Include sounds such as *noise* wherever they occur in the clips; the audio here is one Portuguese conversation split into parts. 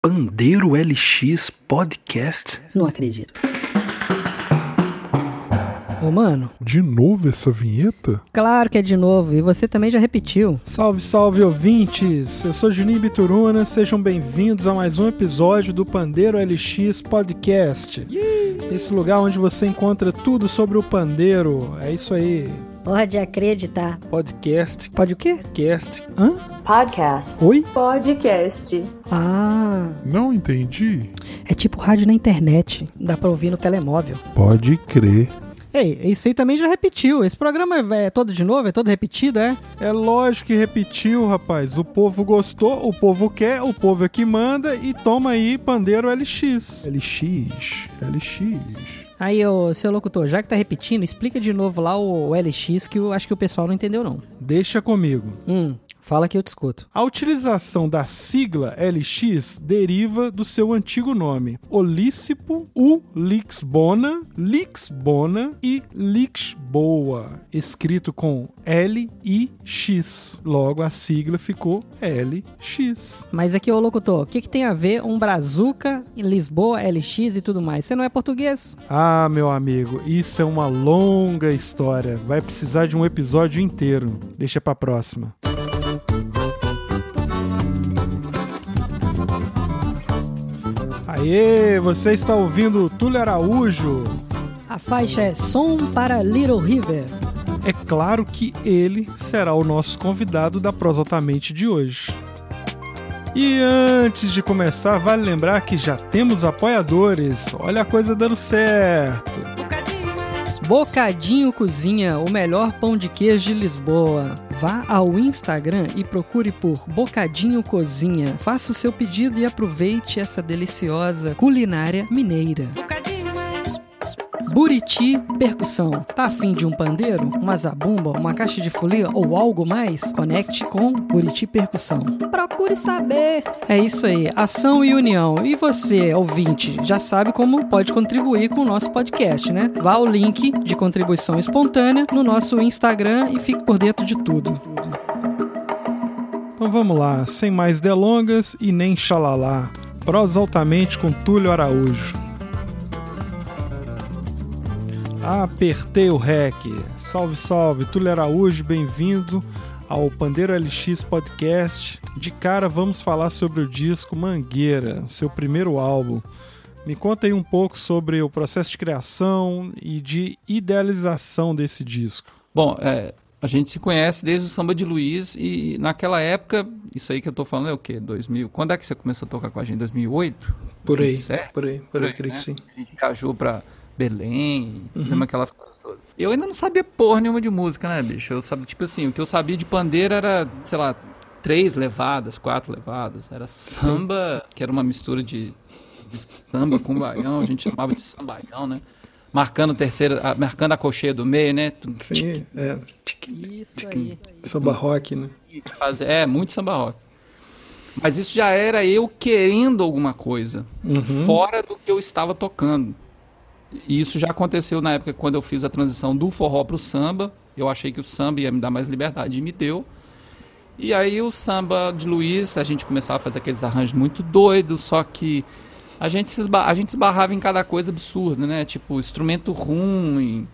Pandeiro LX Podcast. Não acredito. Ô, mano, De novo essa vinheta? claro que é de novo. E você também já repetiu. Salve, salve ouvintes! Eu sou Juninho Bituruna, sejam bem-vindos a mais um episódio do Pandeiro LX Podcast. Esse lugar onde você encontra tudo sobre o pandeiro. É isso aí. Pode acreditar. Podcast, Pode o quê? cast. Hã? Podcast. Oi? Podcast. Ah, Não entendi. é tipo rádio na internet. Dá pra ouvir no telemóvel. Pode crer. Ei, isso aí também já repetiu. Esse programa é é todo de novo? É todo repetido, é? É lógico que repetiu, rapaz. O povo gostou, o povo quer, o povo é que manda e toma aí Pandeiro LX. LX. LX. Aí, ô, seu locutor, já que tá repetindo, explica de novo lá o, LX que eu acho que o pessoal não entendeu, não. Deixa comigo. Hum, fala que eu te escuto. A utilização da sigla LX deriva do seu antigo nome, Olícipo, Ulixbona, Lixbona e Lixboa, escrito com L e X. Logo a sigla ficou LX. Mas aqui, ô locutor, o que, que tem a ver um Brazuca, Lisboa, LX e tudo mais? Você não é português? Ah, meu amigo, isso é uma longa história. Vai precisar de um episódio inteiro. Deixa pra próxima. Aê, você está ouvindo Túlio Araújo. A faixa é Som para Little River. É claro que ele será o nosso convidado da Prosotamente de hoje. E antes de começar, vale lembrar que já temos apoiadores. Olha a coisa dando certo. Bocadinho Cozinha, o melhor pão de queijo de Lisboa. Vá ao Instagram e procure por Bocadinho Cozinha. Faça o seu pedido e aproveite essa deliciosa culinária mineira. Buriti Percussão. Tá afim de um pandeiro, uma zabumba, uma caixa de folia ou algo mais? Conecte com Buriti Percussão. Procure saber. É isso aí, ação e união. E você, ouvinte, já sabe como pode contribuir com o nosso podcast, né? Vá ao link de contribuição espontânea no nosso Instagram e fique por dentro de tudo. Então vamos lá, sem mais delongas e nem xalalá. Prosaltamente com Túlio Araújo. Apertei o rec. Salve, salve. Túlio Araújo, bem-vindo ao Pandeiro LX Podcast. De cara, vamos falar sobre o disco Mangueira, seu primeiro álbum. Me conta aí um pouco sobre o processo de criação e de idealização desse disco. Bom, é, a gente se conhece desde o Samba de Luiz e naquela época, isso aí que eu tô falando é o quê? 2000? Quando é que você começou a tocar com a gente? 2008? Por aí, 2007? por aí, por aí, creio que né? sim. A gente viajou pra Belém, fizemos aquelas coisas todas. Eu ainda não sabia porra nenhuma de música, né, bicho? Eu sabia, tipo assim, o que eu sabia de pandeiro era, sei lá, três levadas, quatro levadas. Era samba, que era uma mistura de, de samba com baião, a gente chamava de sambaião, né? Marcando a terceira, a- marcando a cocheia do meio, né? Sim, é. Isso aí. Samba rock, né? É, muito samba rock. Mas isso já era eu querendo alguma coisa, fora do que eu estava tocando. E isso já aconteceu na época quando eu fiz a transição do forró pro samba. Eu achei que o samba ia me dar mais liberdade e me deu. E aí o samba de Luiz, a gente começava a fazer aqueles arranjos muito doidos, só que a gente se a gente esbarrava em cada coisa absurda, né? Tipo, instrumento ruim,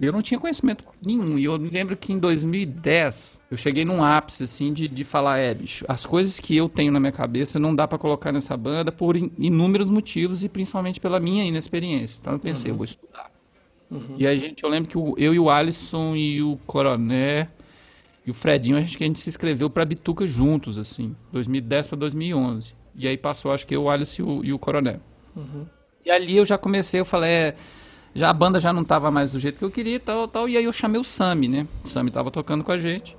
eu não tinha conhecimento nenhum. E eu me lembro que em 2010 eu cheguei num ápice, assim, de, de falar: é, bicho, as coisas que eu tenho na minha cabeça não dá pra colocar nessa banda por in- inúmeros motivos e principalmente pela minha inexperiência. Então eu pensei: eu vou estudar. E a gente, eu lembro que o- eu e o Alisson e o Coroné e o Fredinho, a gente, que a gente se inscreveu pra Bituca juntos, assim, 2010 pra 2011. E aí passou, acho que eu, o Alisson e o, e o Coroné. E ali eu já comecei, eu falei, é, já a banda já não tava mais do jeito que eu queria e tal, tal. E aí eu chamei o Sami, né? O Sami tava tocando com a gente.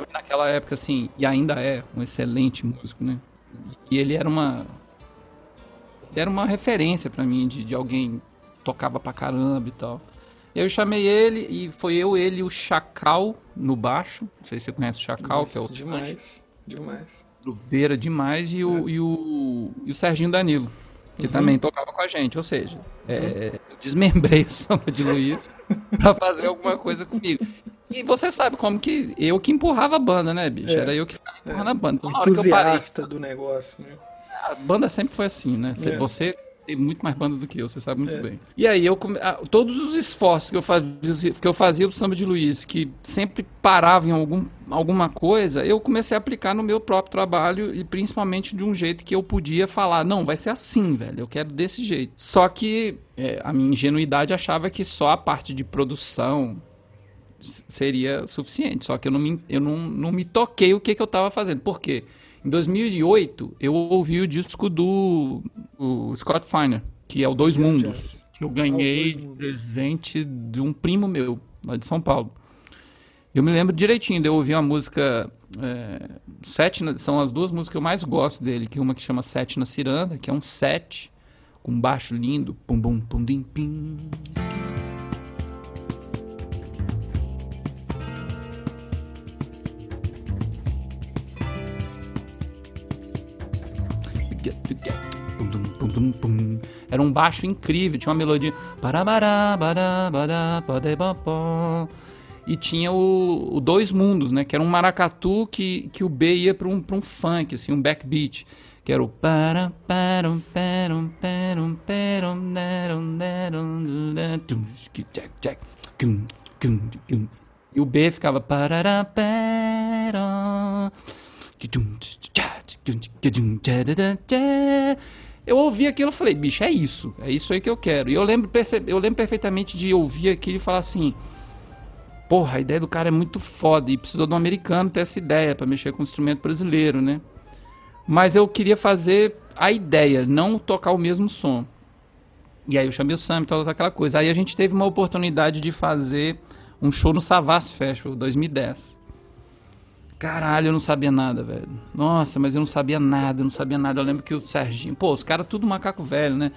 Mim, Naquela época, assim, e ainda é um excelente músico, né? E ele era uma. Ele era uma referência pra mim de, de alguém que tocava pra caramba e tal. E aí eu chamei ele e foi eu, ele e o Chacal no baixo. Não sei se você conhece o Chacal, que é o Demais, demais. Silveira demais e o, e o, e o Serginho Danilo, que também tocava com a gente. Ou seja, é, eu desmembrei *laughs* o samba de Luiz pra fazer alguma coisa comigo. E você sabe como que eu que empurrava a banda, né, bicho? É. Era eu que ficava empurrando a banda. Então, na hora que eu parei, do negócio, né? A banda sempre foi assim, né? Cê- É. Você tem muito mais banda do que eu, você sabe muito bem. E aí, eu come- todos os esforços que eu fazia, que eu fazia pro Samba de Luiz, que sempre parava em algum, alguma coisa, eu comecei a aplicar no meu próprio trabalho e principalmente de um jeito que eu podia falar, não, vai ser assim, velho, eu quero desse jeito. Só que é, a minha ingenuidade achava que só a parte de produção seria suficiente. Só que eu não me, eu não, não me toquei o que, que eu estava fazendo. Por quê? Em 2008, eu ouvi o disco do o Scott Feiner, que é o Dois Mundos, que eu ganhei de presente de um primo meu, lá de São Paulo. Eu me lembro direitinho de eu ouvir uma música. é, sete na- são as duas músicas que eu mais gosto dele, que uma que chama Sete na Ciranda, que é um sete, com um baixo lindo, pum bum pum dim pim. Pum. Era um baixo incrível, tinha uma melodia. E tinha o, o Dois Mundos, né? Que era um maracatu que, que o B ia para um, um funk, assim, um backbeat. Que era o. E o B ficava. Eu ouvi aquilo e falei, bicho, é isso, é isso aí que eu quero. E eu lembro, eu lembro perfeitamente de ouvir aquilo e falar assim: porra, a ideia do cara é muito foda e precisou de um americano ter essa ideia pra mexer com o instrumento brasileiro, né? Mas eu queria fazer a ideia, não tocar o mesmo som. E aí eu chamei o Sam e tal, aquela coisa. Aí a gente teve uma oportunidade de fazer um show no Savas Festival 2010. Caralho, eu não sabia nada, velho. Nossa, mas eu não sabia nada, eu não sabia nada. Eu lembro que o Serginho, pô, os caras tudo macaco velho, né?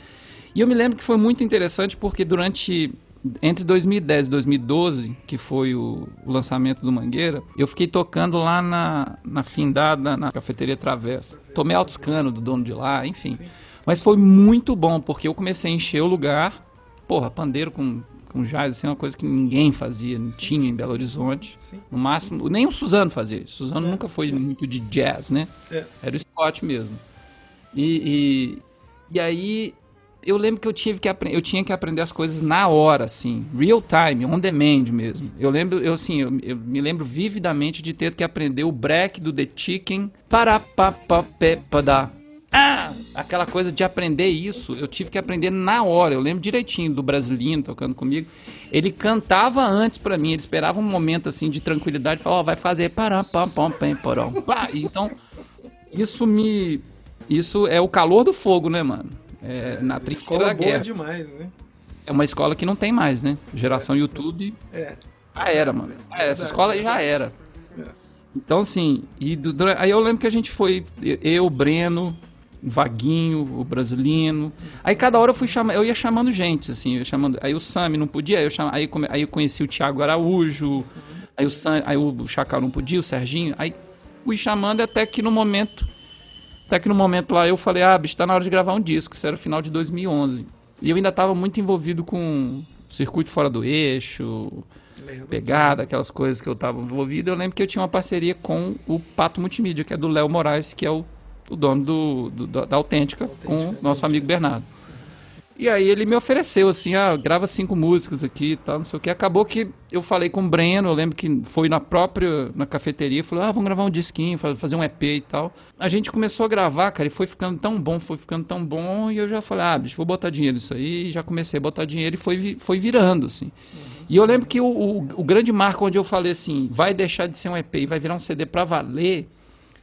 E eu me lembro que foi muito interessante porque durante entre 2010 e 2012, que foi o, lançamento do Mangueira, eu fiquei tocando lá na, na findada, na cafeteria Travessa. Tomei altos canos do dono de lá, enfim. Mas foi muito bom, porque eu comecei a encher o lugar. Porra, pandeiro com, com jazz, assim, é uma coisa que ninguém fazia, não tinha em Belo Horizonte. No máximo, nem o Suzano fazia isso. Suzano nunca foi muito de jazz, né? É. Era o Scott mesmo. E, e, e aí eu lembro que eu tive que aprender, eu tinha que aprender as coisas na hora, assim, real time, on demand mesmo. Eu lembro, eu assim, eu, eu me lembro vividamente de ter que aprender o break do The Chicken para pa pa pe pa da. Ah, aquela coisa de aprender isso, eu tive que aprender na hora. Eu lembro direitinho do brasileiro tocando comigo. Ele cantava antes pra mim, ele esperava um momento assim de tranquilidade, falava, ó, vai fazer para pam pam pam porão. Então, isso me isso é o calor do fogo, né, mano? É, na trincheira da boa guerra. demais, né? É uma escola que não tem mais, né? Geração YouTube É. já era, mano. É, essa escola aí já era. Então, assim, e do- aí eu lembro que a gente foi, eu, Breno, Vaguinho, o Brasilino. Aí cada hora eu fui chamando, eu ia chamando gente, assim, eu chamando. Aí o Sami não podia, aí eu, chama, aí, come- aí eu conheci o Thiago Araújo, aí o, Sam, aí o Chacal não podia, o Serginho. Aí fui chamando até que no momento. Até que no momento lá eu falei, ah, bicho, tá na hora de gravar um disco. Isso era o final de 2011. E eu ainda tava muito envolvido com circuito fora do eixo, pegada, aquelas coisas que eu tava envolvido. Eu lembro que eu tinha uma parceria com o Pato Multimídia, que é do Léo Moraes, que é o, o dono do, do- da da Autêntica, com o nosso amigo Bernardo. E aí ele me ofereceu assim, ah, grava cinco músicas aqui e tal, não sei o que. Acabou que eu falei com o Breno, eu lembro que foi na própria, na cafeteria, falou, ah, vamos gravar um disquinho, fa- fazer um EP e tal. A gente começou a gravar, cara, e foi ficando tão bom, foi ficando tão bom, e eu já falei, ah, bicho, vou botar dinheiro nisso aí, e já comecei a botar dinheiro e foi, foi virando, assim. E eu lembro que o, o, o grande marco onde eu falei assim, vai deixar de ser um EP e vai virar um CD pra valer,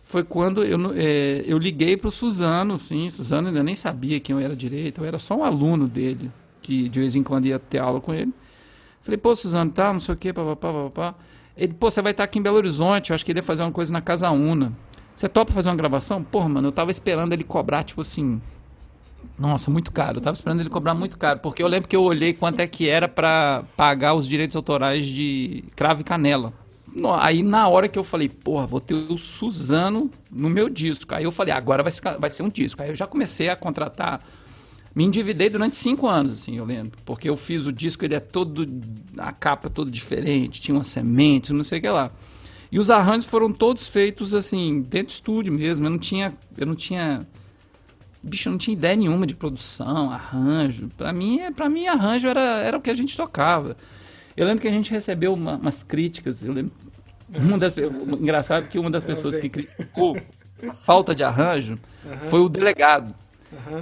foi quando eu, é, eu liguei pro Suzano, assim, Suzano ainda nem sabia quem eu era direito, eu era só um aluno dele, que de vez em quando ia ter aula com ele. Falei, pô, Suzano, tá, não sei o quê, papapá, papapá. Ele, pô, você vai estar aqui em Belo Horizonte, eu acho que ele ia fazer uma coisa na Casa Una. Você topa fazer uma gravação? Porra, mano, eu tava esperando ele cobrar, tipo assim, nossa, muito caro. Eu tava esperando ele cobrar muito caro, porque eu lembro que eu olhei quanto é que era pra pagar os direitos autorais de Cravo e Canela. Aí na hora que eu falei, porra, vou ter o Suzano no meu disco. Aí eu falei, agora vai ser, vai ser um disco. Aí eu já comecei a contratar. Me endividei durante cinco anos, assim, eu lembro. Porque eu fiz o disco, ele é todo. A capa toda diferente, tinha uma semente, não sei o que lá. E os arranjos foram todos feitos assim, dentro do estúdio mesmo. Eu não tinha. Eu não tinha bicho, eu não tinha ideia nenhuma de produção, arranjo. Pra mim, pra mim arranjo era, era o que a gente tocava. Eu lembro que a gente recebeu uma- umas críticas. Eu lembro. Uma das, engraçado que uma das pessoas que criticou a falta de arranjo foi o delegado.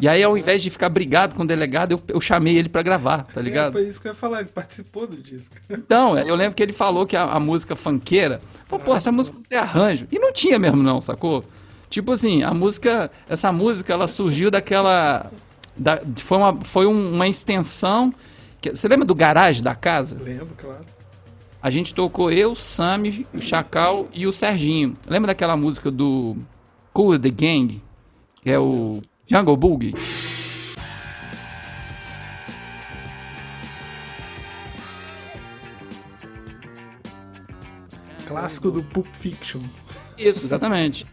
E aí, ao invés de ficar brigado com o delegado, eu, eu chamei ele pra gravar, tá ligado? foi isso que eu ia falar, ele participou do disco. Então, eu lembro que ele falou que a, a música funkeira, falou, pô, essa música não tem arranjo. E não tinha mesmo, não, sacou? Tipo assim, a música, essa música, ela surgiu daquela. Da, foi uma, foi um- uma extensão. que- você lembra do garagem da casa? Lembro, claro. A gente tocou eu, Sami, o Chacal e o Serginho. Lembra daquela música do Cool the Gang? Que é o Jungle Boogie? Clássico do Pulp Fiction. Isso, exatamente.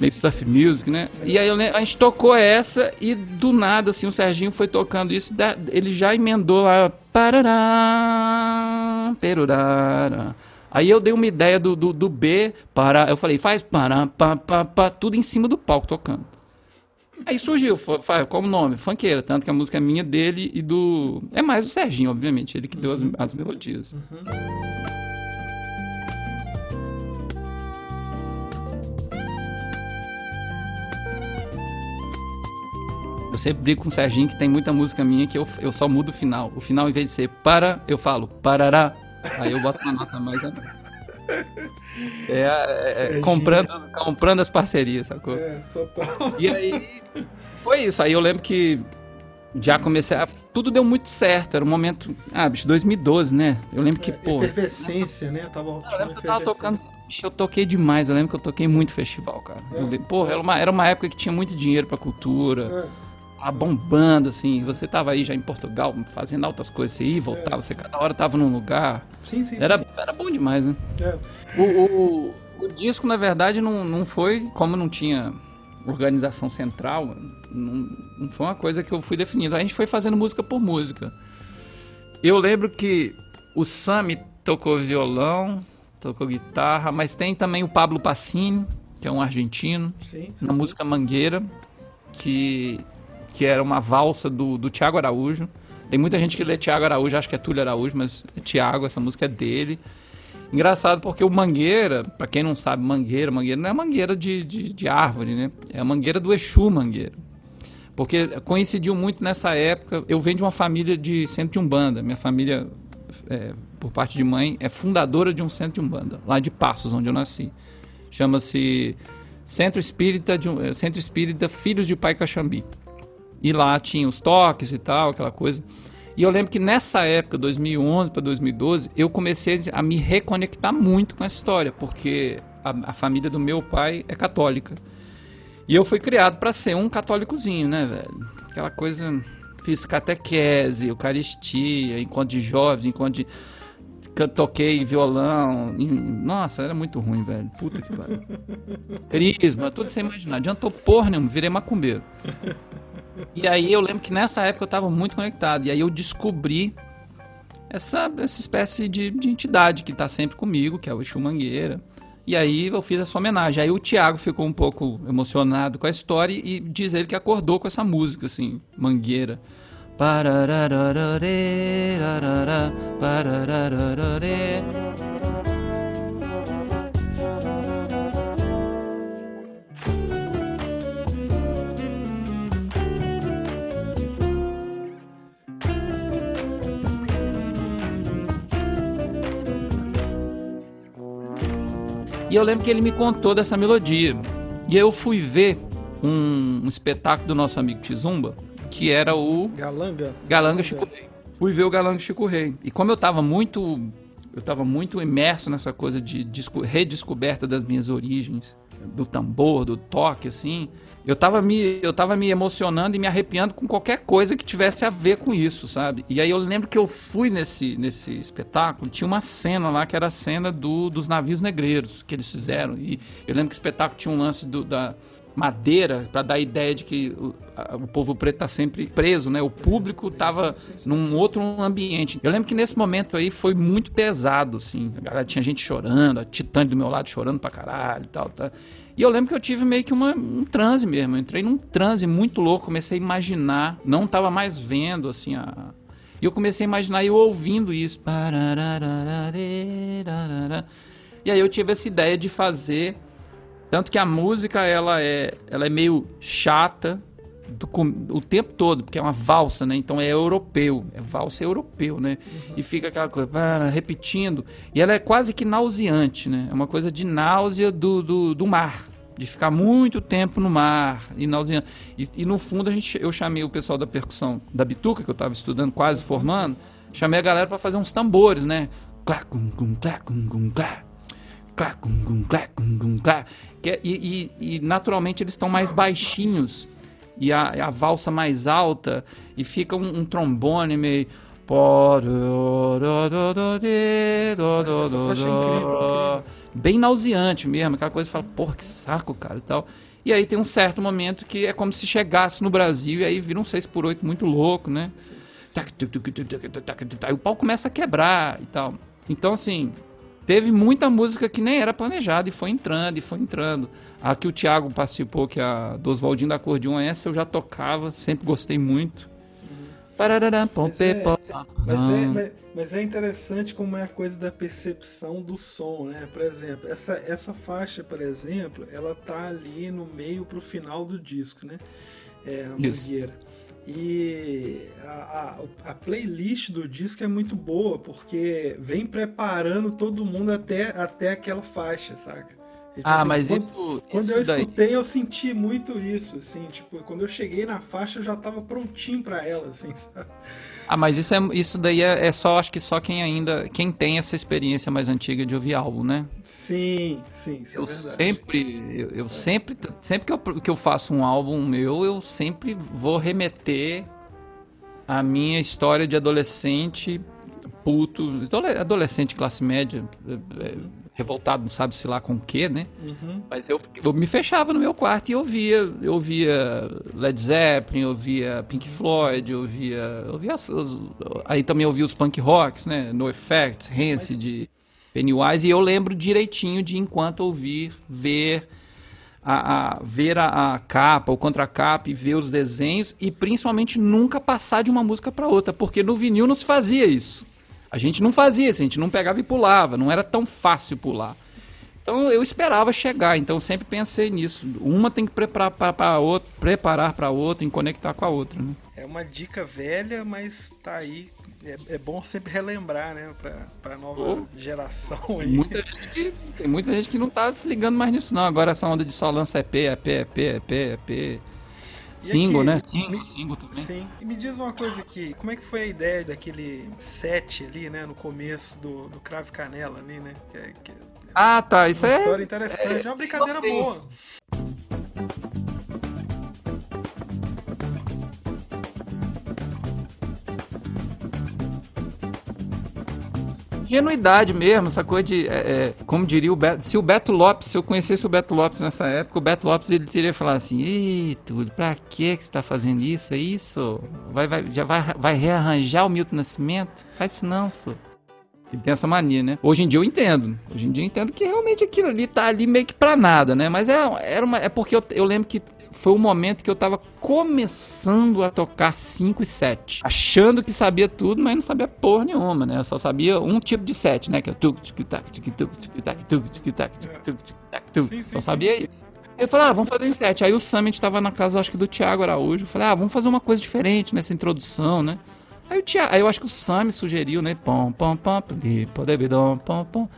Meio surf music, né? E aí a gente tocou essa e do nada, assim, o Serginho foi tocando isso, ele já emendou lá. Parará, perurara. Aí eu dei uma ideia do, do, do B, para, eu falei, faz para, pa, pa, pa, tudo em cima do palco tocando. Aí surgiu, qual o nome? Funkeira, tanto que a música é minha dele e do. É mais do Serginho, obviamente, ele que deu as, as melodias. Eu sempre brigo com o Serginho que tem muita música minha que eu, eu só mudo o final. O final, em vez de ser para, eu falo parará. Aí eu boto uma nota mais. né? É, é, é, comprando, comprando as parcerias, sacou? É, total. E aí foi isso. Aí eu lembro que já comecei a. Tudo deu muito certo. Era um momento. Ah, bicho, 2012, né? Eu lembro que, pô. Efervescência, né? Tava Eu lembro que eu tava tocando. Bicho, eu toquei demais. Eu lembro que eu toquei muito festival, cara. Eu, vi- porra, era uma, era uma época que tinha muito dinheiro pra cultura. Tava bombando, assim. Você tava aí já em Portugal, fazendo altas coisas. Você ia e voltava. Você cada hora tava num lugar. Sim, sim, Era, era bom demais, né? sim. É. O, o, o disco, na verdade, não, não foi. Como não tinha organização central, não, não foi uma coisa que eu fui definindo. A gente foi fazendo música por música. Eu lembro que o Sami tocou violão, tocou guitarra, mas tem também o Pablo Passini, que é um argentino, Sim. na música Mangueira, que, que era uma valsa do, do Tiago Araújo. Tem muita gente que lê Tiago Araújo, acha que é Túlio Araújo, mas é Tiago, essa música é dele. Engraçado porque o Mangueira, pra quem não sabe, Mangueira, Mangueira não é mangueira de, de, de árvore, né? É a mangueira do Exu Mangueira. Porque coincidiu muito nessa época. Eu venho de uma família de centro de Umbanda. Minha família, é, por parte de mãe, é fundadora de um centro de Umbanda, lá de Passos, onde eu nasci. Chama-se Centro Espírita, de, Centro Espírita Filhos de Pai Caxambi. E lá tinha os toques e tal, aquela coisa. E eu lembro que nessa época, 2011 para 2012, eu comecei a me reconectar muito com essa história, porque a, a família do meu pai é católica. E eu fui criado para ser um católicozinho, né, velho? Aquela coisa. Fiz catequese, eucaristia, encontro de jovens, encontro de. Toquei violão. em- Nossa, era muito ruim, velho. Puta que pariu. *laughs* Crisma, tudo sem imaginar. Adiantou porra nenhuma, virei macumbeiro. E aí eu lembro que nessa época eu tava muito conectado. E aí eu descobri essa, essa espécie de, de entidade que tá sempre comigo, que é o Exu Mangueira. E aí eu fiz essa homenagem. Aí o Thiago ficou um pouco emocionado com a história e diz ele que acordou com essa música, assim, Mangueira. Parararararê, rarará, E eu lembro que ele me contou dessa melodia. E eu fui ver um, um espetáculo do nosso amigo Tizumba, que era o Galanga. Galanga Chico Rei. Fui ver o Galanga Chico Rei. E como eu tava muito. Eu tava muito imerso nessa coisa de desco- redescoberta das minhas origens, do tambor, do toque, assim. Eu tava, me, eu tava me emocionando e me arrepiando com qualquer coisa que tivesse a ver com isso, sabe? E aí eu lembro que eu fui nesse, nesse espetáculo, tinha uma cena lá que era a cena do, dos navios negreiros que eles fizeram. E eu lembro que o espetáculo tinha um lance do, da, madeira para dar a ideia de que o, a, o povo preto tá sempre preso, né? O público tava num outro ambiente. Eu lembro que nesse momento aí foi muito pesado, assim. A galera tinha gente chorando, a Titânia do meu lado chorando pra caralho e tal, tá? E eu lembro que eu tive meio que uma, um transe mesmo. Eu entrei num transe muito louco, comecei a imaginar, não tava mais vendo, assim, a. E eu comecei a imaginar eu ouvindo isso. E aí eu tive essa ideia de fazer tanto que a música ela é, ela é meio chata do, o tempo todo, porque é uma valsa, né? Então é europeu, é valsa europeu, né? Uhum. E fica aquela coisa repetindo. E ela é quase que nauseante, né? É uma coisa de náusea do, do, do mar. De ficar muito tempo no mar e nauseante. E, e, no fundo a gente, eu chamei o pessoal da percussão da bituca, que eu estava estudando, quase formando, chamei a galera para fazer uns tambores, né? Clá, cum, cum, clá, cum, cum, clá clá, cum, cum, clá, cum, cum, clá. Que, é, e, e, e, naturalmente eles estão mais baixinhos e a, a valsa mais alta e fica um, um trombone meio bem nauseante mesmo, aquela coisa que fala, porra, que saco, cara, e tal. E aí tem um certo momento que é como se chegasse no Brasil e aí vira um 6 por 8 muito louco, né? E o pau começa a quebrar e tal. Então, assim, teve muita música que nem era planejada e foi entrando e foi entrando. A que o Thiago participou, que é a do Oswaldinho da Acordeon, essa eu já tocava, sempre gostei muito. Mas é, mas, é, mas, mas é interessante como é a coisa da percepção do som, né? Por exemplo, essa, essa faixa, por exemplo, ela tá ali no meio pro final do disco, né? É, a Mangueira. E a, a, a, playlist do disco é muito boa, porque vem preparando todo mundo até, até aquela faixa, saca? Tipo, ah, assim, mas quando, isso. Quando isso eu escutei, daí... eu senti muito isso, assim, tipo, quando eu cheguei na faixa, eu já tava prontinho para ela, assim, *laughs* sabe? Ah, mas isso, é, isso daí é, é, só, acho que só quem ainda, quem tem essa experiência mais antiga de ouvir álbum, né? Sim, sim, é eu é sempre, eu, eu é. sempre, sempre que eu, que eu faço um álbum meu, eu sempre vou remeter a minha história de adolescente puto, adolescente classe média, revoltado, não sabe se lá com o quê, né? Uhum. Mas eu, eu, me fechava no meu quarto e ouvia, eu ouvia Led Zeppelin, eu ouvia Pink Floyd, eu ouvia, ouvia aí também ouvia os punk rocks, né? No Effects, Rancid, Mas... Pennywise, e eu lembro direitinho de enquanto ouvir, ver a, a ver a, a, capa, o contracapa e ver os desenhos e principalmente nunca passar de uma música para outra, porque no vinil não se fazia isso. A gente não fazia isso, a gente não pegava e pulava, não era tão fácil pular. Então eu esperava chegar, então sempre pensei nisso. Uma tem que preparar para outra, preparar para outra, em conectar com a outra. Né? É uma dica velha, mas tá aí. É, é bom sempre relembrar, né, para nova oh. geração. Aí. Muita gente que, tem muita gente que não tá se ligando mais nisso, não. Agora essa onda de só lança EP, EP, EP, EP, EP. Single, aqui, né? Single, me, single também. Sim. E me diz uma coisa aqui, como é que foi a ideia daquele set ali, né, no começo do, do Crave Canela ali, né? Que, é, que é ah, tá. Isso uma é. Uma história interessante, é, é uma brincadeira boa. Ingenuidade mesmo, essa coisa de. É, é, como diria o Beto. Se o Beto Lopes, se eu conhecesse o Beto Lopes nessa época, o Beto Lopes ele teria falado assim: Ih, Túlio, pra que você tá fazendo isso? É isso? Vai, vai, já vai, vai rearranjar o Milton Nascimento? Faz isso não, senhor. Ele tem essa mania, né? Hoje em dia eu entendo. Hoje em dia eu entendo que realmente aquilo ali tá ali meio que pra nada, né? Mas é, era uma, é porque eu, eu lembro que foi um momento que eu tava começando a tocar 5 e 7. Achando que sabia tudo, mas não sabia porra nenhuma, né? Eu só sabia um tipo de 7, né? Que é tuk tuk tac tuk tuk tuk tac tuk tuk tac tuk tuk tac tuk. Só sabia isso. Eu falei, ah, vamos fazer em 7. Aí o Summit tava na casa, acho que do Thiago Araújo. Eu falei, ah, vamos fazer uma coisa diferente nessa introdução, né? Aí, o Thiago, aí eu acho que o Sam sugeriu, né? Pom, pom, pom, pom, pom, pom.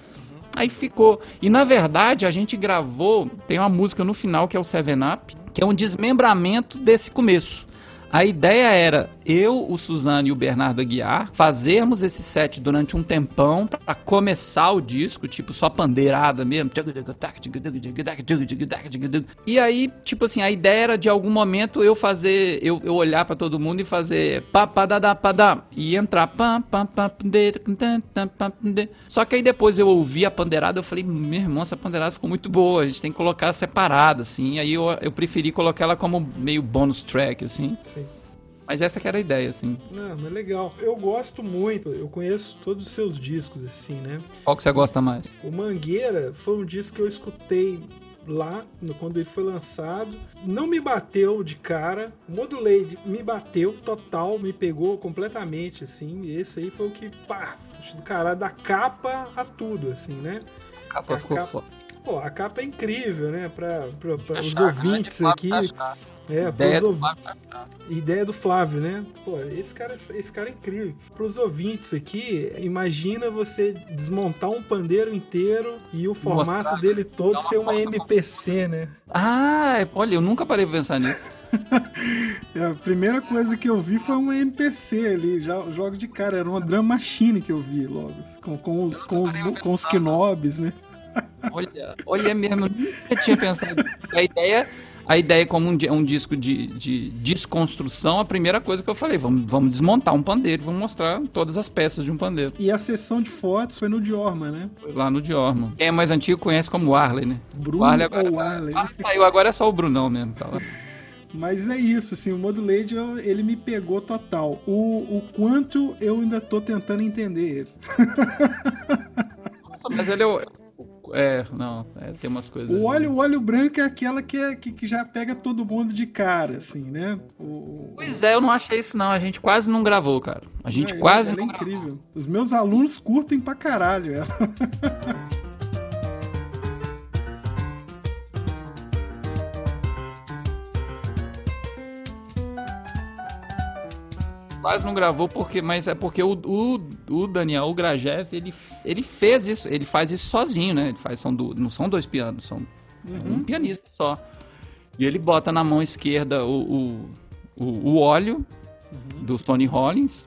Aí ficou. E na verdade, a gente gravou. Tem uma música no final que é o Seven Up, que é um desmembramento desse começo. A ideia era eu, o Suzano e o Bernardo Aguiar fazermos esse set durante um tempão pra começar o disco, tipo só pandeirada mesmo. E aí, tipo assim, a ideia era de algum momento eu fazer, eu, eu olhar pra todo mundo e fazer e entrar. Só que aí depois eu ouvi a pandeirada, eu falei, meu irmão, essa pandeirada ficou muito boa, a gente tem que colocar separada, assim. Aí eu, eu preferi colocar ela como meio bonus track, assim. Sim. Mas essa que era a ideia, assim. Não, mas legal. Eu gosto muito, eu conheço todos os seus discos, assim, né? Qual que você gosta mais? O Mangueira foi um disco que eu escutei lá no- quando ele foi lançado. Não me bateu de cara. O Modulade me bateu total, me pegou completamente, assim. E esse aí foi o que, pá, do caralho, da capa a tudo, assim, né? A capa A ficou capa- foda. Pô, a capa é incrível, né? Pra os Achar, ouvintes aqui. Tachá. É, Ideia do. Ideia do Flávio, né? Pô, esse cara, esse cara é incrível. Para os ouvintes aqui, imagina você desmontar um pandeiro inteiro e o formato Mostrar, dele todo uma ser uma MPC, né? Ah, olha, eu nunca parei pra pensar nisso. *laughs* É, A primeira coisa que eu vi foi uma MPC ali, já jogo de cara, era uma drum machine que eu vi logo, com, com os, com os, com os knobs, né? Olha, olha mesmo, eu nunca tinha pensado. A ideia, a ideia como um, um disco de, de desconstrução, a primeira coisa que eu falei, vamos, vamos desmontar um pandeiro, vamos mostrar todas as peças de um pandeiro. E a sessão de fotos foi no Diorma, né? Foi lá no Diorma. Quem é mais antigo conhece como Warley, né? Bruno Warley agora, ou Arley. Ah, saiu, agora é só o Brunão mesmo. Tá lá. Mas é isso, assim, o Modulade ele me pegou total. O, o quanto eu ainda tô tentando entender ele. *laughs* Nossa, mas ele é o... É, não, é, tem umas coisas... O óleo, o óleo branco é aquela que, é, que, que já pega todo mundo de cara, assim, né? O, Pois é, eu não achei isso não, a gente quase não gravou, cara. A gente É, quase ela é não gravou. incrível. Os meus alunos curtem pra caralho ela. *laughs* Quase não gravou, porque, mas é porque o, o, o Daniel, o Grajev, ele, ele fez isso, ele faz isso sozinho, né? Ele faz, são do, não são dois pianos, são um pianista só. E ele bota na mão esquerda o, o, o, o óleo do Sonny Rollins,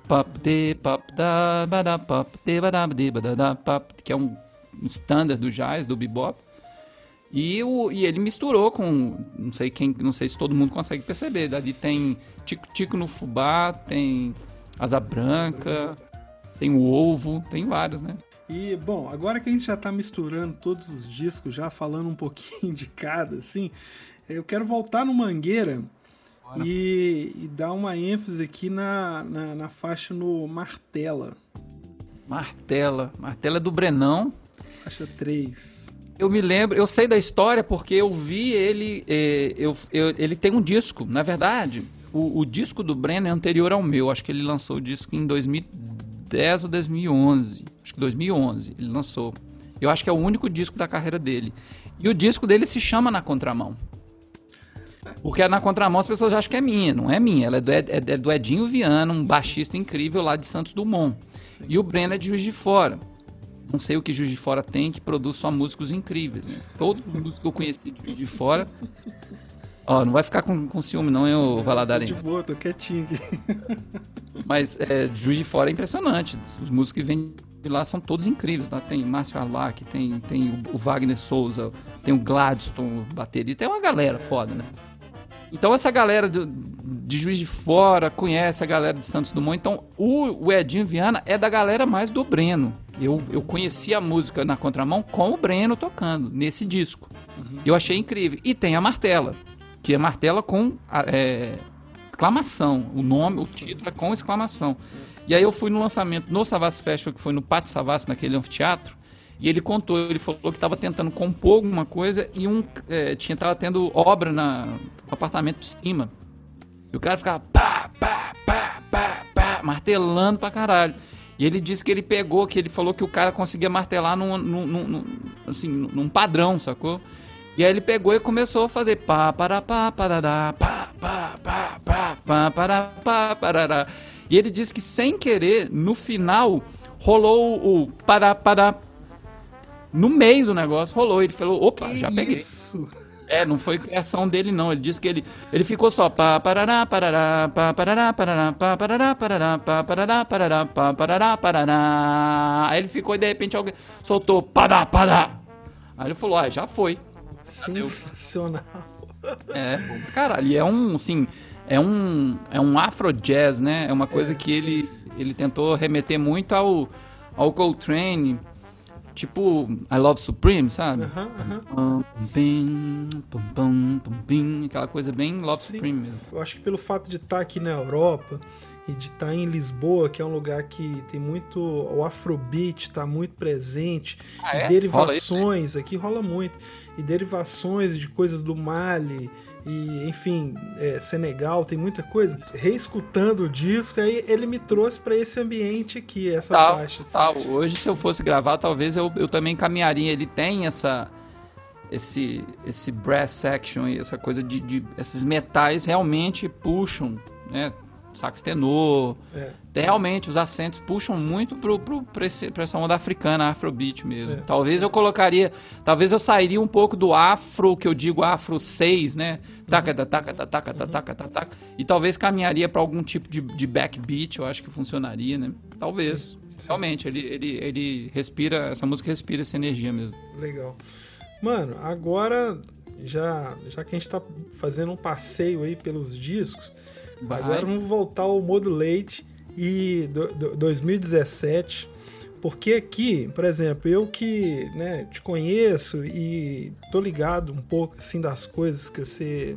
que é um um standard do jazz, do bebop. E, o, e ele misturou com. Não sei quem. Não sei se todo mundo consegue perceber. Ali tem Tico Tico no Fubá, tem Asa Branca, tem o Ovo, tem vários, né? E, bom, agora que a gente já tá misturando todos os discos, já falando um pouquinho de cada, assim, eu quero voltar no Mangueira e, e dar uma ênfase aqui na, na, na faixa no Martela, Martela. Martela é do Brenão. faixa 3. Eu me lembro, eu sei da história porque eu vi ele. eh, eu, eu- ele tem um disco, na verdade. O, o disco do Brennan é anterior ao meu. Acho que ele lançou o disco em 2010 ou 2011. Acho que 2011 ele lançou. Eu acho que é o único disco da carreira dele. E o disco dele se chama Na Contramão. Porque na Contramão as pessoas acham que é minha. Não é minha. Ela é do, Ed- é do Edinho Viana, um baixista incrível lá de Santos Dumont. E o Brennan é de Juiz de Fora. Não sei o que Juiz de Fora tem que produz só músicos incríveis, né? Todo mundo que eu conheci de Juiz de Fora. Ó, não vai ficar com, com ciúme, não, Tô de Valadarense. boa, tô quietinho aqui. *laughs* Mas é, Juiz de Fora é impressionante. Os músicos que vêm de lá são todos incríveis. Tá? Tem Márcio Arlac, tem, tem o, o Wagner Souza, tem o Gladstone, o baterista. Tem uma galera foda, né? Então essa galera do- de Juiz de Fora conhece a galera de Santos Dumont. Então o, o Edinho Viana é da galera mais do Breno. Eu, eu conheci a música na contramão com o Breno tocando nesse disco. Eu achei incrível. E tem a Martela, que é Martela com é, exclamação. O nome, o título é com exclamação. E aí eu fui no lançamento no Savassi Festival, que foi no Pátio Savassi, naquele anfiteatro. E ele contou, ele falou que estava tentando compor alguma coisa e um é, tinha tava tendo obra na, no apartamento de cima. E o cara ficava pá, pá, pá, pá, pá, martelando pra caralho. E ele disse que ele pegou, que ele falou que o cara conseguia martelar num, num, num- assim, num padrão, sacou? E aí ele pegou e começou a fazer pá, para, pá, parará, pá, pá, pá, pá, pá, para, pá, parará. E ele disse que sem querer, no final, rolou o pará, pará. No meio do negócio, rolou. Ele falou, opa, já peguei. Isso. É, não foi criação dele, não. Ele disse que ele, ele ficou só pá, parará, parará, pá, parará, parará, pá, parará, parará, pá, parará, parará, pá, parará, parará. Aí ele ficou e de repente alguém soltou padá, padá. Aí ele falou, ah, já foi. Sensacional. É, caralho. E é um, assim, é um, é um afro jazz, né? É uma coisa que ele, ele tentou remeter muito ao, ao Coltrane, tipo I Love Supreme, sabe? Aquela coisa bem Love Supreme mesmo. Eu acho que pelo fato de estar aqui na Europa e de estar em Lisboa, que é um lugar que tem muito. O Afrobeat está muito presente, Ah, e é? derivações, aqui rola muito, e derivações de coisas do Mali. E, enfim, é, Senegal, tem muita coisa. Reescutando o disco, aí ele me trouxe para esse ambiente aqui, essa Tal, faixa. tal. Hoje, se eu fosse gravar, talvez eu, eu também caminharia. Ele tem essa. Esse, esse brass section e essa coisa de, de- Esses metais realmente puxam, né? Sax tenor. É. Realmente, os acentos puxam muito pro, pro, pra, esse- pra essa onda africana, afrobeat mesmo. É. Talvez eu colocaria. Talvez eu sairia um pouco do afro, que eu digo afro 6, né? Taca, taca, taca, taca, taca, taca, taca. E talvez caminharia pra algum tipo de, de backbeat, eu acho que funcionaria, né? Talvez. Realmente, ele, ele, ele respira. Essa música respira essa energia mesmo. Legal. Mano, agora, já, já que a gente tá fazendo um passeio aí pelos discos, Vai. agora vamos voltar ao Modulate e do, do- 2017. Porque aqui, por exemplo, eu que né, te conheço e tô ligado um pouco assim das coisas que você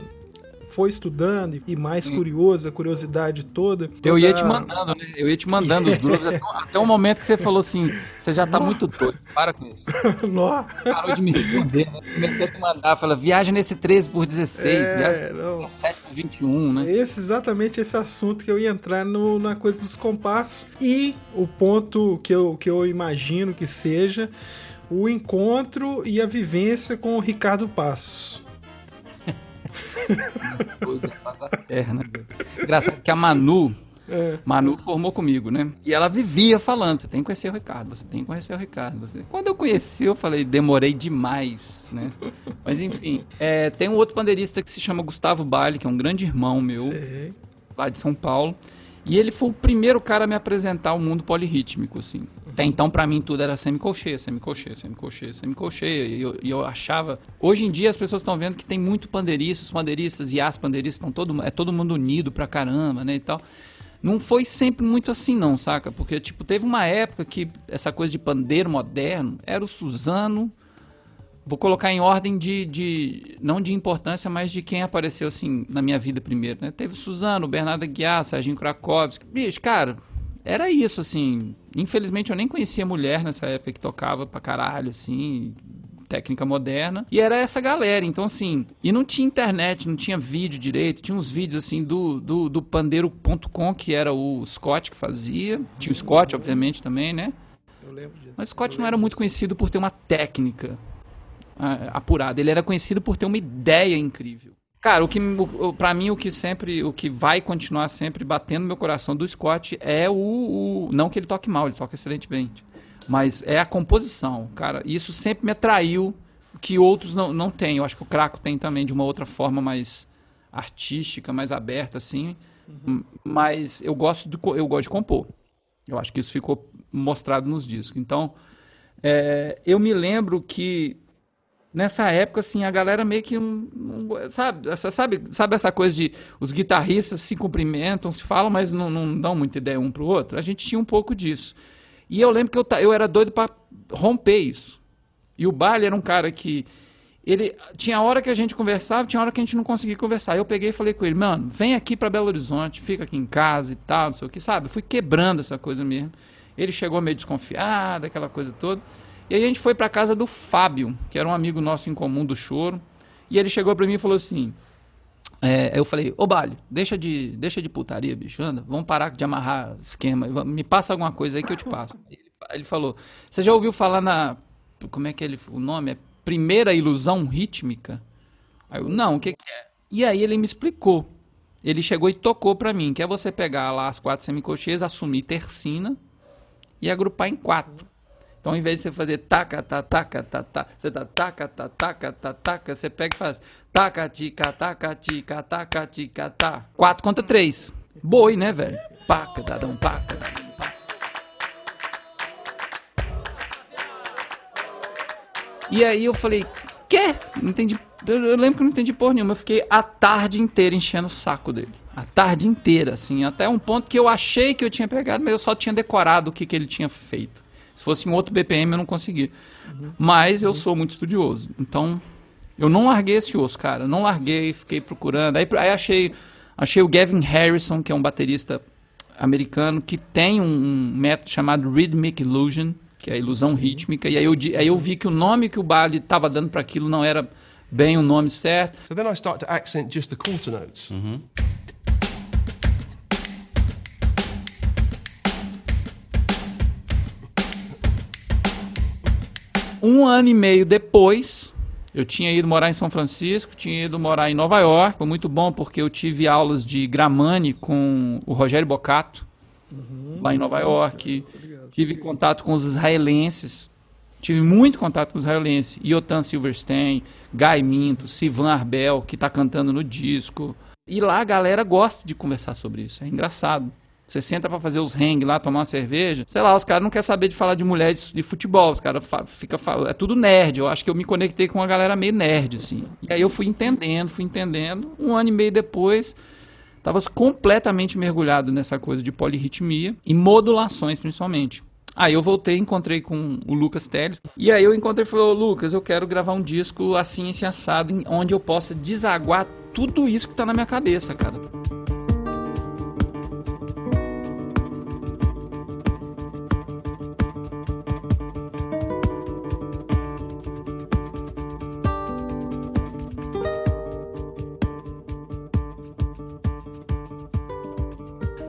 foi estudando e mais curioso, a curiosidade toda. Eu ia toda- te mandando, né? Eu ia te mandando os *laughs* grupos até, até o momento que você falou assim: você já tá muito doido, para com isso. *laughs* Nó. Parou de me responder, né? Comecei a te mandar, fala, viagem nesse 13 por 16, É, viagem não. 17 por 21, né? Esse, exatamente esse assunto que eu ia entrar no- na coisa dos compassos e o ponto que eu, que eu imagino que seja o encontro e a vivência com o Ricardo Passos. Doido, passa a perna. Engraçado que a Manu, É. Manu formou comigo, né? E ela vivia falando: você tem que conhecer o Ricardo, você tem que conhecer o Ricardo. Você... Quando eu conheci, eu falei: demorei demais, né? Mas enfim, é, tem um outro pandeirista que se chama Gustavo Baile, que é um grande irmão meu. Sei. lá de São Paulo. E ele foi o primeiro cara a me apresentar o mundo polirrítmico, assim. Até então, pra mim, tudo era semicolcheia, semicolcheia, semicolcheia, semicolcheia. E eu, e eu achava... Hoje em dia, as pessoas estão vendo que tem muito pandeirista, os pandeiristas e as pandeiristas estão todo... É todo mundo unido pra caramba, né, e tal. Não foi sempre muito assim, não, saca? Porque, tipo, teve uma época que essa coisa de pandeiro moderno era o Suzano... Vou colocar em ordem de, de. Não de importância, mas de quem apareceu assim na minha vida primeiro, né? Teve Suzano, Bernardo Aguiar, Serginho Krakowski. Bicho, cara, era isso, assim. Infelizmente eu nem conhecia mulher nessa época que tocava pra caralho, assim. Técnica moderna. E era essa galera. Então, assim. E não tinha internet, não tinha vídeo direito. Tinha uns vídeos, assim, do, do, do pandeiro.com, que era o Scott que fazia. Tinha o Scott, obviamente, também, né? Eu lembro disso. Mas o Scott não era muito conhecido por ter uma técnica ah, apurada. Ele era conhecido por ter uma ideia incrível. Cara, o que pra mim o que sempre, o que vai continuar sempre batendo no meu coração do Scott é o, o- não que ele toque mal, ele toca excelentemente, mas é a composição, cara. Isso sempre me atraiu que outros não, não têm. Eu acho que o Craco tem também de uma outra forma mais artística, mais aberta assim. M- Mas eu gosto de co- eu gosto de compor. Eu acho que isso ficou mostrado nos discos. Então, é, eu me lembro que nessa época, assim, a galera meio que sabe, essa, sabe, sabe essa coisa de os guitarristas se cumprimentam, se falam, mas não, não dão muita ideia um pro outro? A gente tinha um pouco disso. E eu lembro que eu, eu era doido para romper isso. E o Bale era um cara que ele tinha hora que a gente conversava, tinha hora que a gente não conseguia conversar. Eu peguei e falei com ele, mano, vem aqui para Belo Horizonte, fica aqui em casa e tal, não sei o que, sabe? Fui quebrando essa coisa mesmo. Ele chegou meio desconfiado, aquela coisa toda. E aí a gente foi para casa do Fábio, que era um amigo nosso em comum do choro. E ele chegou para mim e falou assim: é, eu falei, ô Balho, deixa de, deixa de putaria, bicho, anda, vamos parar de amarrar esquema, me passa alguma coisa aí que eu te passo. Ele, ele falou, você já ouviu falar na, como é que ele, o nome é Primeira Ilusão Rítmica? Aí eu, não, o que que é? E aí ele me explicou, ele chegou e tocou pra mim, que é você pegar lá as quatro semicolcheias, assumir tercina e agrupar em quatro. Então, ao invés de você fazer taca, tá, taca, tá, tá, você dá taca, tá, taca, tá, taca, você pega e faz taca, tica, taca, tica, taca, tica, tá. Quatro contra três. Boi, né, velho? Paca, dadão, paca, dadão, paca. E aí eu falei, quê? Não entendi. Eu, eu lembro que não entendi porra nenhuma. Eu fiquei a tarde inteira enchendo o saco dele. A tarde inteira, assim. Até um ponto que eu achei que eu tinha pegado, mas eu só tinha decorado o que, que ele tinha feito. Se fosse em outro BPM, eu não conseguia. Mas eu sou muito estudioso. Então, eu não larguei esse osso, cara. Não larguei, fiquei procurando. Aí, aí achei, achei o Gavin Harrison, que é um baterista americano, que tem um, método chamado Rhythmic Illusion, que é a ilusão rítmica. E aí eu, aí eu vi que o nome que o Bali estava dando para aquilo não era bem o nome certo. So then I start to accent just the quarter notes. Um ano e meio depois, eu tinha ido morar em São Francisco, tinha ido morar em Nova York. Foi muito bom porque eu tive aulas de Gramani com o Rogério Bocato, lá em Nova York. Tive contato com os israelenses. Tive muito contato com os israelenses. Yotan Silverstein, Guy Minto, Sivan Arbel, que está cantando no disco. E lá a galera gosta de conversar sobre isso. É engraçado. Você senta pra fazer os hang lá, tomar uma cerveja. Sei lá, os caras não querem saber de falar de mulheres de futebol. Os caras fica É tudo nerd. Eu acho que eu me conectei com uma galera meio nerd, assim. E aí eu fui entendendo, fui entendendo. Um ano e meio depois, tava completamente mergulhado nessa coisa de polirritmia e modulações, principalmente. Aí eu voltei, encontrei com o Lucas Teles. E aí eu encontrei e falei, Lucas, eu quero gravar um disco assim, esse assado, em- onde eu possa desaguar tudo isso que tá na minha cabeça, cara.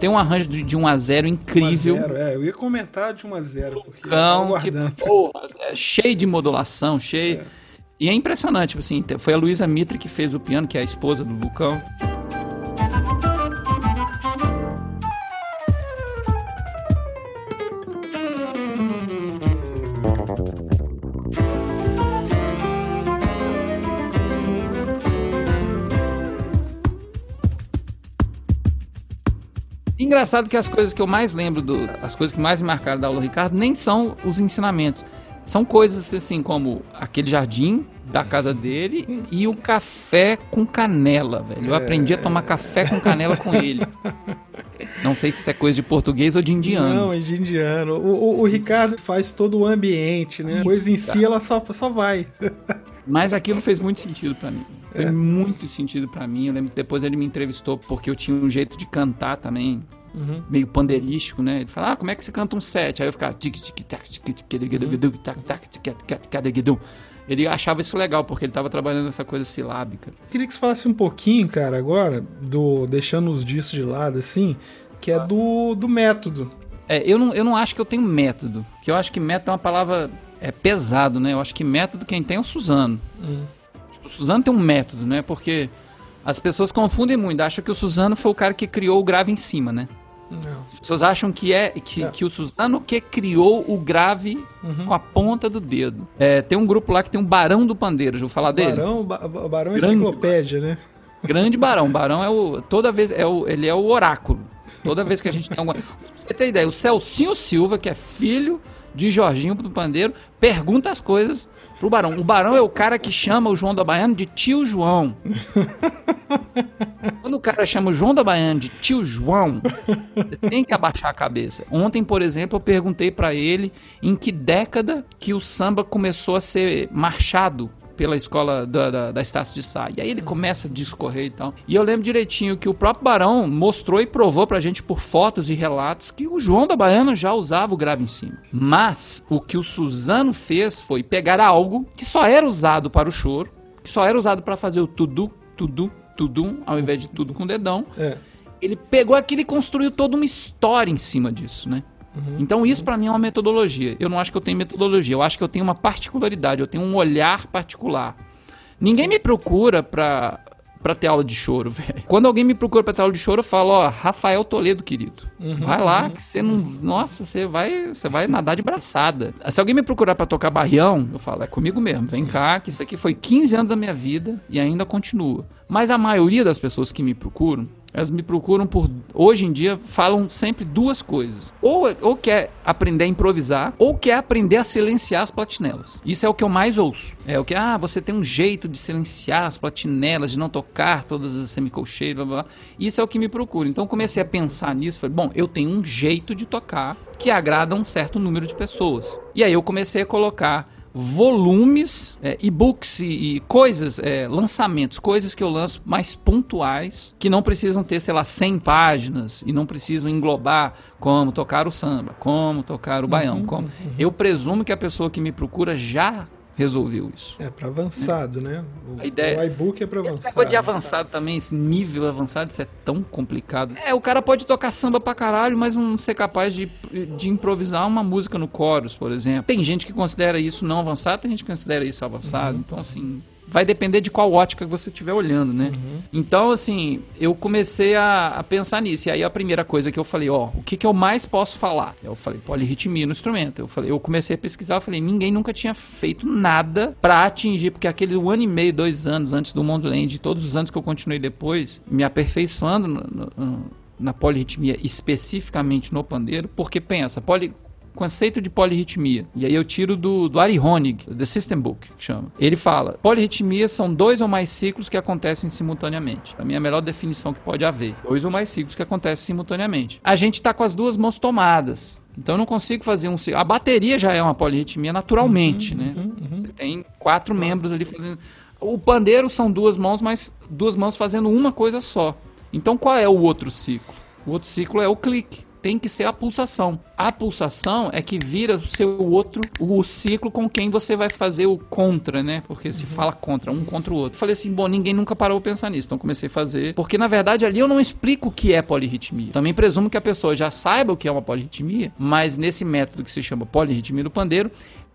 Tem um arranjo de, de 1 a 0 incrível. 1 a 0, é, eu ia comentar de 1 a 0 porque eu tava Cão, que, porra, é cheio de modulação, cheio. E é impressionante, tipo assim, foi a Luísa Mitre que fez o piano, que é a esposa do Lucão. Engraçado que as coisas que eu mais lembro, do, as coisas que mais me marcaram da aula do Ricardo, nem são os ensinamentos. São coisas assim como aquele jardim da casa dele e o café com canela, velho. Eu aprendi a tomar café com canela com ele. Não sei se isso é coisa de português ou de indiano. Não, é de indiano. O, o- o Ricardo faz todo o ambiente, né? A coisa em si, ela só, só vai. Mas aquilo fez muito sentido pra mim. Fez muito sentido pra mim. Eu lembro que depois ele me entrevistou porque eu tinha um jeito de cantar também, meio pandeirístico, né? Ele falava, ah, como é que você canta um set? Aí eu ficava tac Ele achava isso legal porque ele tava trabalhando essa coisa silábica. Queria que você falasse um pouquinho, cara, agora, do deixando os discos de lado, assim, que é do, do método. É, eu não, eu não acho que eu tenho método. Que eu acho que método é uma palavra é pesado, né? Eu acho que método quem tem é o Suzano. O Suzano tem um método, né? Porque as pessoas confundem muito. Acham que o Suzano foi o cara que criou o grave em cima, né? Não. As pessoas acham que é que, que o Suzano que criou o grave com a ponta do dedo. É, tem um grupo lá que tem um Barão do Pandeiro, já vou falar dele? Barão, ba, ba- Barão é Grande enciclopédia, né? Grande Barão. Barão é o. Toda vez. É o, ele é o oráculo. Toda vez que a gente tem alguma. *laughs* Pra Você tem ideia? O Celcinho Silva, que é filho de Jorginho do Pandeiro, pergunta as coisas pro Barão. O Barão é o cara que chama o João da Baiana de tio João. *laughs* Quando o cara chama o João da Baiana de tio João, você tem que abaixar a cabeça. Ontem, por exemplo, eu perguntei pra ele em que década que o samba começou a ser marchado pela escola da, da, da Estácio de Sá. E aí ele começa a discorrer e tal. E eu lembro direitinho que o próprio Barão mostrou e provou pra gente por fotos e relatos que o João da Baiana já usava o grave em cima. Mas o que o Suzano fez foi pegar algo que só era usado para o choro, que só era usado para fazer o tudu, tudu, tudum, ao invés de tudo com o dedão. É. Ele pegou aquilo e construiu toda uma história em cima disso, né? Então isso pra mim é uma metodologia. Eu não acho que eu tenho metodologia, eu acho que eu tenho uma particularidade, eu tenho um olhar particular. Ninguém me procura pra pra ter aula de choro, *laughs* velho. Quando alguém me procura pra ter aula de choro, eu falo, ó, Rafael Toledo, querido. vai lá, que você não. Nossa, você vai, você vai nadar de braçada. Se alguém me procurar pra tocar barrião, eu falo, é comigo mesmo. Vem cá, que isso aqui foi 15 anos da minha vida e ainda continua. Mas a maioria das pessoas que me procuram, elas me procuram por. Hoje em dia, falam sempre duas coisas. Ou, ou quer aprender a improvisar, ou quer aprender a silenciar as platinelas. Isso é o que eu mais ouço. É o que, ah, você tem um jeito de silenciar as platinelas, de não tocar todas as semicolcheiras, blá blá. Isso é o que me procura. Então comecei a pensar nisso. Falei, bom, eu tenho um jeito de tocar que agrada um certo número de pessoas. E aí eu comecei a colocar volumes, é, e-books e, e coisas, é, lançamentos, coisas que eu lanço mais pontuais, que não precisam ter, sei lá, 100 páginas e não precisam englobar como tocar o samba, como tocar o baião. como... Eu presumo que a pessoa que me procura já resolveu isso. É, pra avançado, né? O, A ideia- o iBook é pra Esse avançado. negócio de avançado também, esse nível avançado, isso é tão complicado. É, o cara pode tocar samba pra caralho, mas não ser capaz de, de improvisar uma música no chorus, por exemplo. Tem gente que considera isso não avançado, tem gente que considera isso avançado. Então, assim, vai depender de qual ótica que você estiver olhando, né? Então, assim, eu comecei a, a pensar nisso. E aí a primeira coisa que eu falei, ó, o que, que eu mais posso falar? Eu falei, polirritmia no instrumento. Eu falei, eu comecei a pesquisar, eu falei, ninguém nunca tinha feito nada pra atingir, porque aquele um ano e meio, dois anos antes do Mondland, todos os anos que eu continuei depois, me aperfeiçoando no- no- no- na polirritmia, especificamente no pandeiro, porque pensa, poli conceito de polirritmia. E aí eu tiro do, do Ari Honig, The System Book, que chama. Ele fala: polirritmia são dois ou mais ciclos que acontecem simultaneamente. Pra mim, é a melhor definição que pode haver. Dois ou mais ciclos que acontecem simultaneamente. A gente tá com as duas mãos tomadas. Então eu não consigo fazer um ciclo. A bateria já é uma polirritmia naturalmente, né? Você tem quatro membros ali fazendo. O pandeiro são duas mãos, mas duas mãos fazendo uma coisa só. Então qual é o outro ciclo? O outro ciclo é o clique. Tem que ser a pulsação. A pulsação é que vira o seu outro, o ciclo com quem você vai fazer o contra, né? Porque se fala contra, um contra o outro. Falei assim, bom, ninguém nunca parou pra pensar nisso. Então comecei a fazer. Porque na verdade ali eu não explico o que é polirritmia. Também presumo que a pessoa já saiba o que é uma polirritmia, mas nesse método que se chama polirritmia do pandeiro,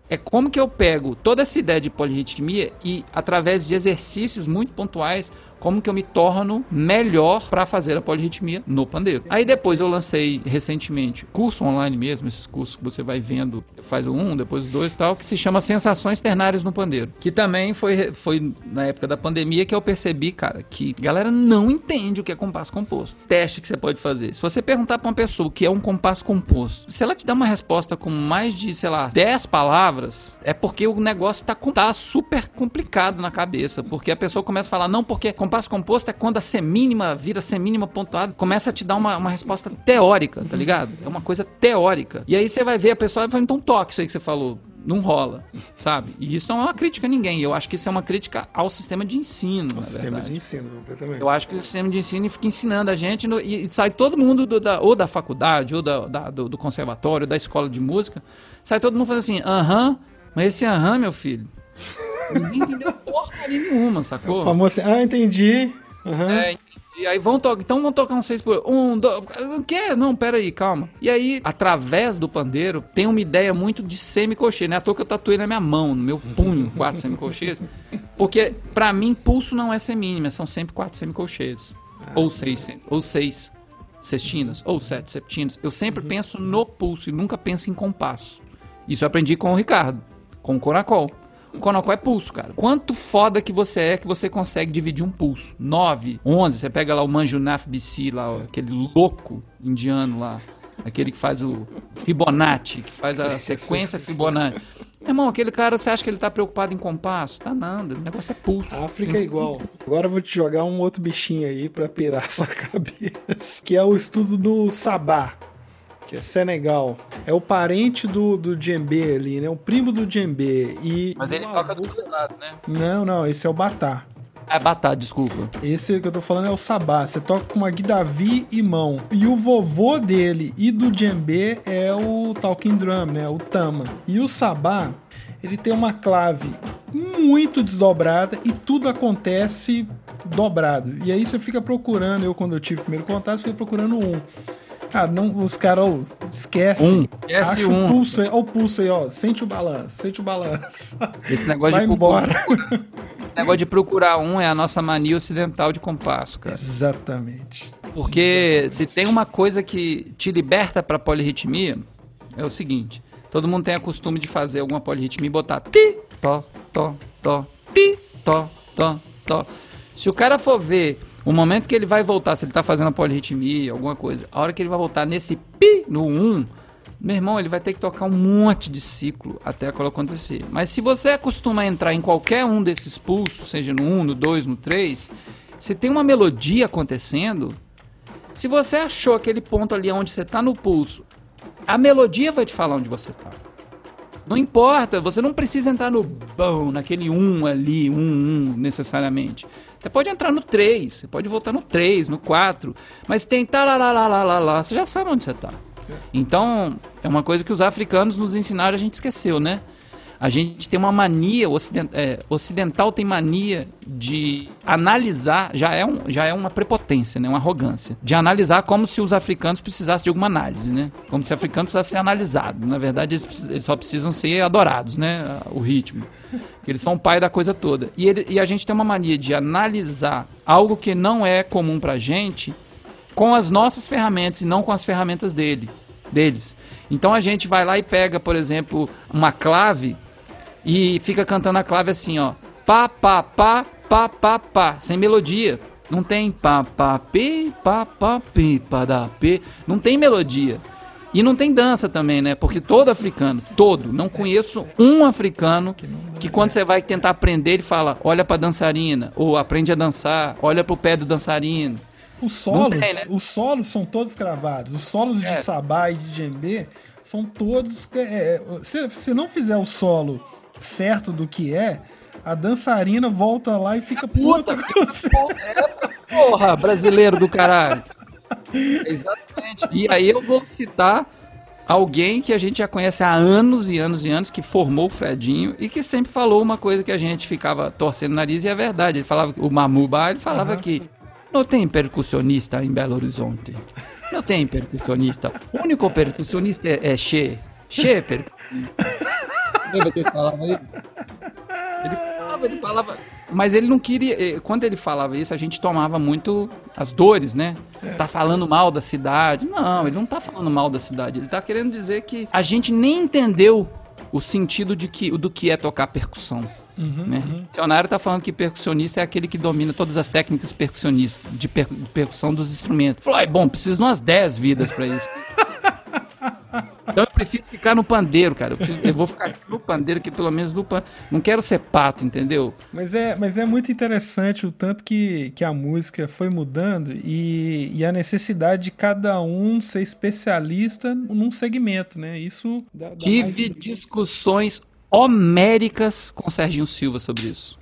é como que eu pego toda essa ideia de polirritmia e, através de exercícios muito pontuais, como que eu me torno melhor para fazer a polirritmia no pandeiro. Aí depois eu lancei recentemente curso online mesmo, esses cursos que você vai vendo, faz um, depois dois e tal, que se chama Sensações Ternárias no Pandeiro. Que também foi, foi na época da pandemia que eu percebi, cara, que a galera não entende o que é compasso composto. Teste que você pode fazer. Se você perguntar para uma pessoa o que é um compasso composto, se ela te dá uma resposta com mais de, sei lá, 10 palavras, é porque o negócio tá, tá super complicado na cabeça. Porque a pessoa começa a falar, não, porque compasso composto é quando a semínima vira semínima pontuada, começa a te dar uma, uma resposta teórica, tá ligado? É uma coisa teórica. E aí você vai ver a pessoa e vai, então toque isso aí que você falou. Não rola, sabe? E isso não é uma crítica a ninguém. Eu acho que isso é uma crítica ao sistema de ensino. O na sistema verdade. de ensino, completamente. Eu acho que o sistema de ensino fica ensinando a gente no- e, e sai todo mundo do- da, ou da faculdade, ou da, da- do, do conservatório, da escola de música, sai todo mundo fazendo assim, aham, mas esse aham, meu filho, ninguém entendeu porcaria nenhuma, sacou? O famoso assim, ah, entendi. Aham. É, e aí vão tocar, então vão tocar um seis por um, dois, o quê? Não, pera aí, calma. E aí, através do pandeiro, tem uma ideia muito de semicolcheia, né? À toa que eu tatuei na minha mão, no meu punho, *laughs* quatro semicolcheias. Porque, pra mim, pulso não é semínima, são sempre quatro semicolcheias. Ou seis, ou seis sextinas, ou sete septinas. Eu sempre penso no pulso e nunca penso em compasso. Isso eu aprendi com o Ricardo, com o Conacol. O Conacol é pulso, cara. Quanto foda que você é que você consegue dividir um pulso? 9, 11, você pega lá o Manjunath BC, lá, aquele louco indiano lá. Aquele que faz o Fibonacci, que faz a *laughs* sequência Fibonacci. Meu irmão, aquele cara, você acha que ele tá preocupado em compasso? Tá nada, o negócio é pulso. A África é igual. Agora eu vou te jogar um outro bichinho aí pra pirar a sua *laughs* cabeça. Que é o estudo do Sabá. Que é Senegal. É o parente do, do djembe ali, né? O primo do djembe. E Mas ele toca avô- dos dois lados, né? Não, não, esse é o batá. É batata, desculpa. Esse que eu tô falando é o sabá. Você toca com uma guidavi e mão. E o vovô dele e do djembe é o talking drum, né? O tama. E o sabá, ele tem uma clave muito desdobrada e tudo acontece dobrado. E aí você fica procurando, eu quando eu tive o primeiro contato, fiquei procurando um. Cara, não, os caras, ó, esquece. Um, esquece um. o pulso aí, ó, o pulso aí, ó. Sente o balanço, sente o balanço. *laughs* Esse negócio Vai de embora. *laughs* Esse negócio de procurar um é a nossa mania ocidental de compasso, cara. Exatamente. Porque se tem uma coisa que te liberta pra polirritmia, é o seguinte: todo mundo tem o costume de fazer alguma polirritmia e botar ti, to, to, to, ti, to, to, to. Se o cara for ver o momento que ele vai voltar, se ele tá fazendo a polirritmia, alguma coisa, a hora que ele vai voltar nesse pi no 1, meu irmão, ele vai ter que tocar um monte de ciclo até aquilo acontecer. Mas se você acostuma a entrar em qualquer um desses pulsos, seja no 1, no 2, no 3, se tem uma melodia acontecendo, se você achou aquele ponto ali onde você está no pulso, a melodia vai te falar onde você está. Não importa, você não precisa entrar no bom, naquele 1 ali, 1, 1 necessariamente. Você pode entrar no 3, você pode voltar no 3, no 4, mas tem tá lá, lá, lá, lá, lá, lá, você já sabe onde você está. Então, é uma coisa que os africanos nos ensinaram, a gente esqueceu, né? A gente tem uma mania, o é, ocidental tem mania de analisar, já é, um, já é uma prepotência, né? uma arrogância, de analisar como se os africanos precisassem de alguma análise, né? Como se o africano precisasse ser analisado. Na verdade, eles, eles só precisam ser adorados, né? O ritmo. Eles são o pai da coisa toda. E, ele- e a gente tem uma mania de analisar algo que não é comum pra gente com as nossas ferramentas e não com as ferramentas dele, deles. Então a gente vai lá e pega, por exemplo, uma clave e fica cantando a clave assim, ó. Pá, pá, pá, pá, pá, pá, sem melodia. Não tem pá, pá, pi, pá, pá, pi, pá, da, pi. Não tem melodia. E não tem dança também, né? Porque todo africano, todo, não conheço um africano que quando você vai tentar aprender, ele fala, olha pra dançarina, ou aprende a dançar, olha pro pé do dançarino. Os solos, tem, né? os solos são todos gravados. Os solos É. de sabá e de djembe são todos. é, é, se, se não fizer o solo certo do que é, a dançarina volta lá e fica puta, com *laughs* você. Porra, brasileiro do caralho. *laughs* Exatamente. E aí eu vou citar alguém que a gente já conhece há anos e anos e anos, que formou o Fredinho e que sempre falou uma coisa que a gente ficava torcendo o nariz e é verdade. Ele falava, que- o Mamuba, ele falava que não tem percussionista em Belo Horizonte. Não tem percussionista. O único percussionista é, é Che. Che percussionista. Lembra que ele falava aí? Ele falava, ele falava. Mas ele não queria. eh, Quando ele falava isso, a gente tomava muito as dores, né? Tá falando mal da cidade. Não, ele não tá falando mal da cidade. Ele tá querendo dizer que a gente nem entendeu o sentido de que, do que é tocar percussão. né? O dicionário tá falando que percussionista é aquele que domina todas as técnicas percussionistas, de, per- de percussão dos instrumentos. Falou, "Ai, bom, preciso de umas 10 vidas pra isso. *laughs* Então eu prefiro ficar no pandeiro, cara. Eu, eu vou ficar aqui no pandeiro, que pelo menos no pan... Não quero ser pato, entendeu? Mas é, mas é muito interessante o tanto que, que a música foi mudando e, e a necessidade de cada um ser especialista num segmento, né? Isso dá, dá Tive mais- discussões homéricas com o Serginho Silva sobre isso.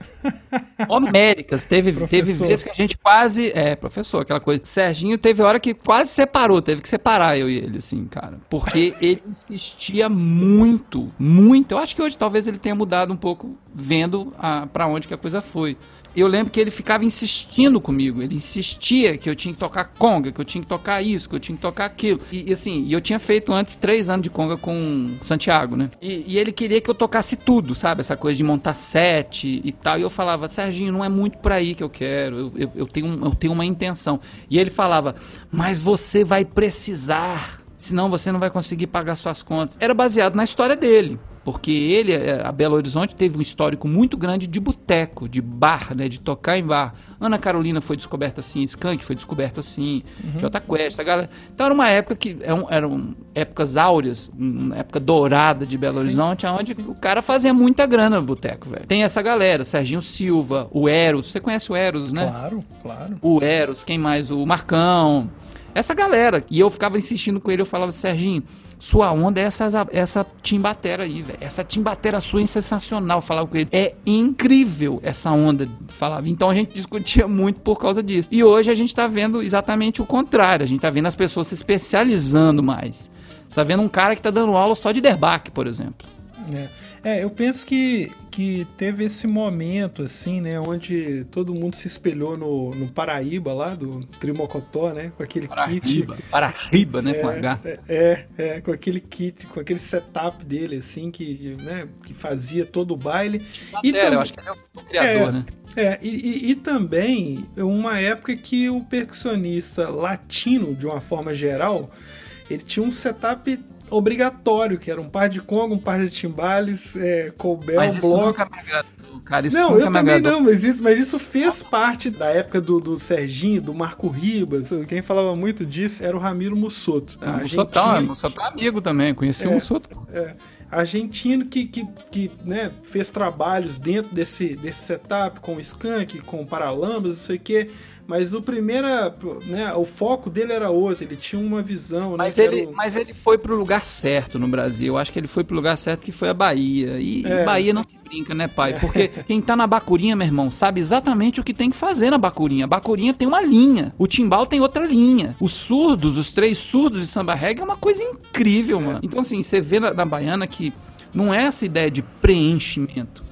homéricas. Teve, teve vezes que a gente quase. É, professor, aquela coisa. Serginho teve hora que quase separou, teve que separar eu e ele, assim, cara. Porque ele insistia muito, muito. Eu acho que hoje talvez ele tenha mudado um pouco, vendo a, pra onde que a coisa foi. Eu lembro que ele ficava insistindo comigo. Ele insistia que eu tinha que tocar conga, que eu tinha que tocar isso, que eu tinha que tocar aquilo. E, e assim, eu tinha feito antes três anos de conga com Santiago, né? E, e ele queria que eu tocasse tudo, sabe? Essa coisa de montar set e tal. E eu falava, Serginho, não é muito por aí que eu quero. Eu, eu, eu tenho, eu tenho uma intenção. E ele falava, mas você vai precisar. Senão você não vai conseguir pagar suas contas. Era baseado na história dele. Porque ele, eh, a Belo Horizonte, teve um histórico muito grande de boteco, de bar, né? De tocar em bar. Ana Carolina foi descoberta assim, Skank foi descoberto assim, Jota Quest, essa galera. Então era uma época que eram, eram épocas áureas, uma época dourada de Belo Horizonte, onde o cara fazia muita grana no boteco, velho. Tem essa galera, Serginho Silva, o Eros, você conhece o Eros, né? Claro, claro. o Eros, quem mais? O Marcão. Essa galera. E eu ficava insistindo com ele, eu falava, Serginho, sua onda é essa, essa timbatera aí, velho. Essa timbatera sua é sensacional. Falava com ele. É incrível essa onda. Falava. Então a gente discutia muito por causa disso. E hoje a gente tá vendo exatamente o contrário. A gente tá vendo as pessoas se especializando mais. Você tá vendo um cara que tá dando aula só de derbaque, por exemplo. É. É, eu penso que, que teve esse momento, assim, né, onde todo mundo se espelhou no, no Paraíba lá, do Trimocotó, né, com aquele kit. Paraíba. Paraíba, né? Com H. É, é, é, com aquele kit, com aquele setup dele, assim, que, né, que fazia todo o baile. E Sério, tam- eu acho que ele é o criador, É. né? É, e, e, e também uma época que o percussionista latino, de uma forma geral, ele tinha um setup obrigatório, que era um par de conga, um par de timbales, é, colbel, Mas isso bloco. nunca me agradou, cara. Isso Não, nunca eu também agradou. não, mas isso, mas isso fez parte da época do, do Serginho, do Marco Ribas. Quem falava muito disso era o Ramiro Mussoto. O Mussoto é. Mussoto é amigo também, conheci É. o Mussoto. É, argentino que, que, que né, fez trabalhos dentro desse, desse setup com o Skank, com o Paralamas, não sei o quê. Mas o primeiro, né, o foco dele era outro, ele tinha uma visão, Mas né? ele, era mas ele foi pro lugar certo no Brasil. Eu acho que ele foi pro lugar certo que foi a Bahia. E, e É. Bahia não se brinca, né, pai? Porque quem tá na bacurinha, meu irmão, sabe exatamente o que tem que fazer na bacurinha. A bacurinha tem uma linha. O timbal tem outra linha. Os surdos, os três surdos de samba reggae é uma coisa incrível, mano. Então, assim, você vê na, na baiana que não é essa ideia de preenchimento.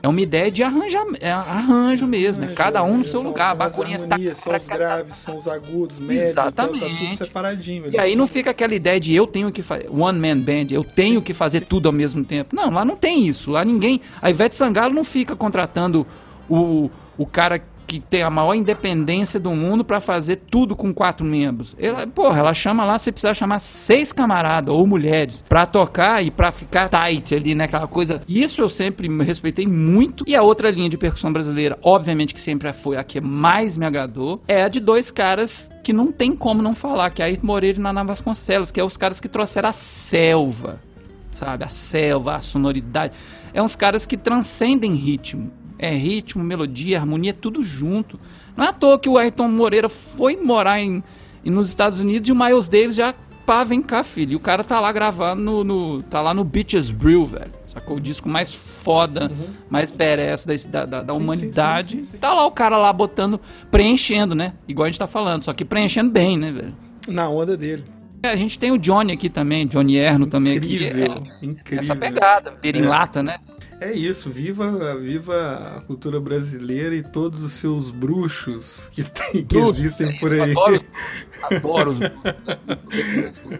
É uma ideia de arranja, é arranjo mesmo. É cada um no seu São- lugar. A bacurinha tá. São os graves, são os agudos, médios, então tá tudo Exatamente. separadinho. E velho. aí não fica aquela ideia de eu tenho que fazer one man band, eu tenho que fazer tudo ao mesmo tempo. Não, lá não tem isso. Lá ninguém. A Ivete Sangalo não fica contratando o, o cara que tem a maior independência do mundo pra fazer tudo com quatro membros. Ela, porra, ela chama lá, você precisa chamar seis camaradas ou mulheres pra tocar e pra ficar tight ali, né? Aquela coisa. Isso eu sempre respeitei muito. E a outra linha de percussão brasileira, obviamente que sempre foi a que mais me agradou, é a de dois caras que não tem como não falar, que é Ayrton Moreira e Naná Vasconcelos, que é os caras que trouxeram a selva, sabe? A selva, a sonoridade. É uns caras que transcendem ritmo. É ritmo, melodia, harmonia, tudo junto. Não é à toa que o Ayrton Moreira foi morar em, em- nos Estados Unidos e o Miles Davis já, pá, vem cá, filho. E o cara tá lá gravando no, no- tá lá no Beaches Brew, velho. Sacou? O disco mais foda, mais badass da, da, da- Sim, humanidade. sim, sim. Tá lá o cara lá botando, preenchendo, né? Igual a gente tá falando, só que preenchendo bem, né, velho? Na onda dele. É, a gente tem o Johnny aqui também, Johnny Erno também aqui. Incrível, É, incrível. essa pegada, em É. lata, né? É isso, viva, viva a cultura brasileira e todos os seus bruxos que, tem, que Bruxos, existem é por aí. Adoro, os- *laughs* adoro os bruxos.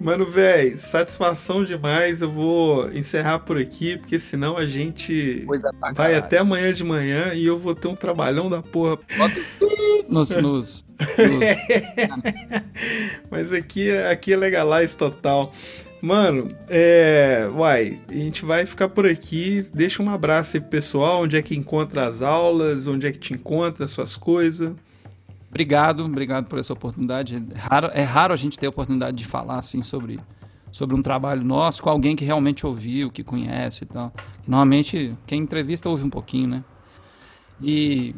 Mano, velho, satisfação demais. Eu vou encerrar por aqui, porque senão a gente pra vai até amanhã de manhã e eu vou ter um trabalhão da porra. Nos, *laughs* nos, nos- Mas aqui, é- aqui é legalize total. Mano, é. Uai, a gente vai ficar por aqui. Deixa um abraço aí pro pessoal. Onde é que encontra as aulas? Onde é que te encontra as suas coisas? Obrigado, obrigado por essa oportunidade. É raro, é raro a gente ter a oportunidade de falar assim sobre, sobre um trabalho nosso com alguém que realmente ouviu, que conhece e tal. Normalmente, quem entrevista ouve um pouquinho, né? E,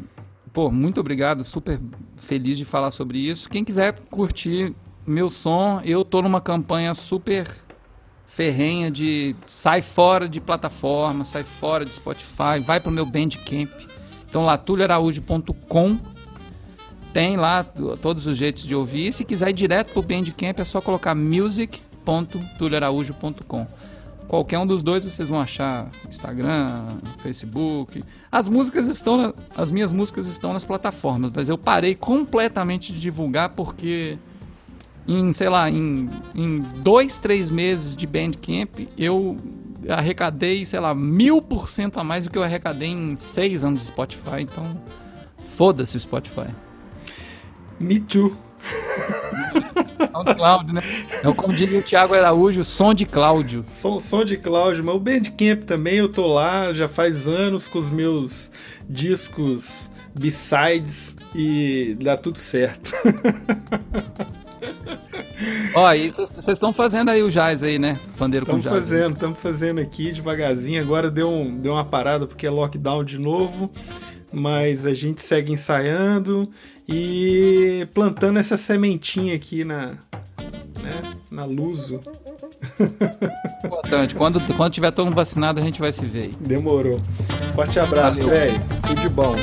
pô, muito obrigado, super feliz de falar sobre isso. Quem quiser curtir meu som, eu tô numa campanha super ferrenha de sai fora de plataforma, sai fora de Spotify, vai pro meu Bandcamp. Então lá, tulioaraújo.com tem lá todos os jeitos de ouvir. E se quiser ir direto pro Bandcamp, é só colocar music.tulioaraújo.com. Qualquer um dos dois vocês vão achar Instagram, Facebook. As músicas estão, na- as minhas músicas estão nas plataformas, mas eu parei completamente de divulgar porque em, sei lá, em, em dois, três meses de Bandcamp, eu arrecadei, sei lá, mil por cento a mais do que eu arrecadei em seis anos de Spotify. Então, foda-se o Spotify. Me too. SoundCloud, né? É como diria o Thiago Araújo, som de Cláudio. Som, som de Cláudio, mas o Bandcamp também eu tô lá já faz anos com os meus discos B-sides e dá tudo certo. *laughs* Ó, e vocês estão fazendo aí o jazz aí, né? Pandeiro com Estamos jazz. fazendo, estamos fazendo aqui devagarzinho. Agora deu, um, deu uma parada porque é lockdown de novo, mas a gente segue ensaiando e plantando essa sementinha aqui na, né, na Luso. *laughs* Importante. Quando, quando tiver todo mundo vacinado, a gente vai se ver aí. Demorou. Forte abraço, velho. Tudo de bom.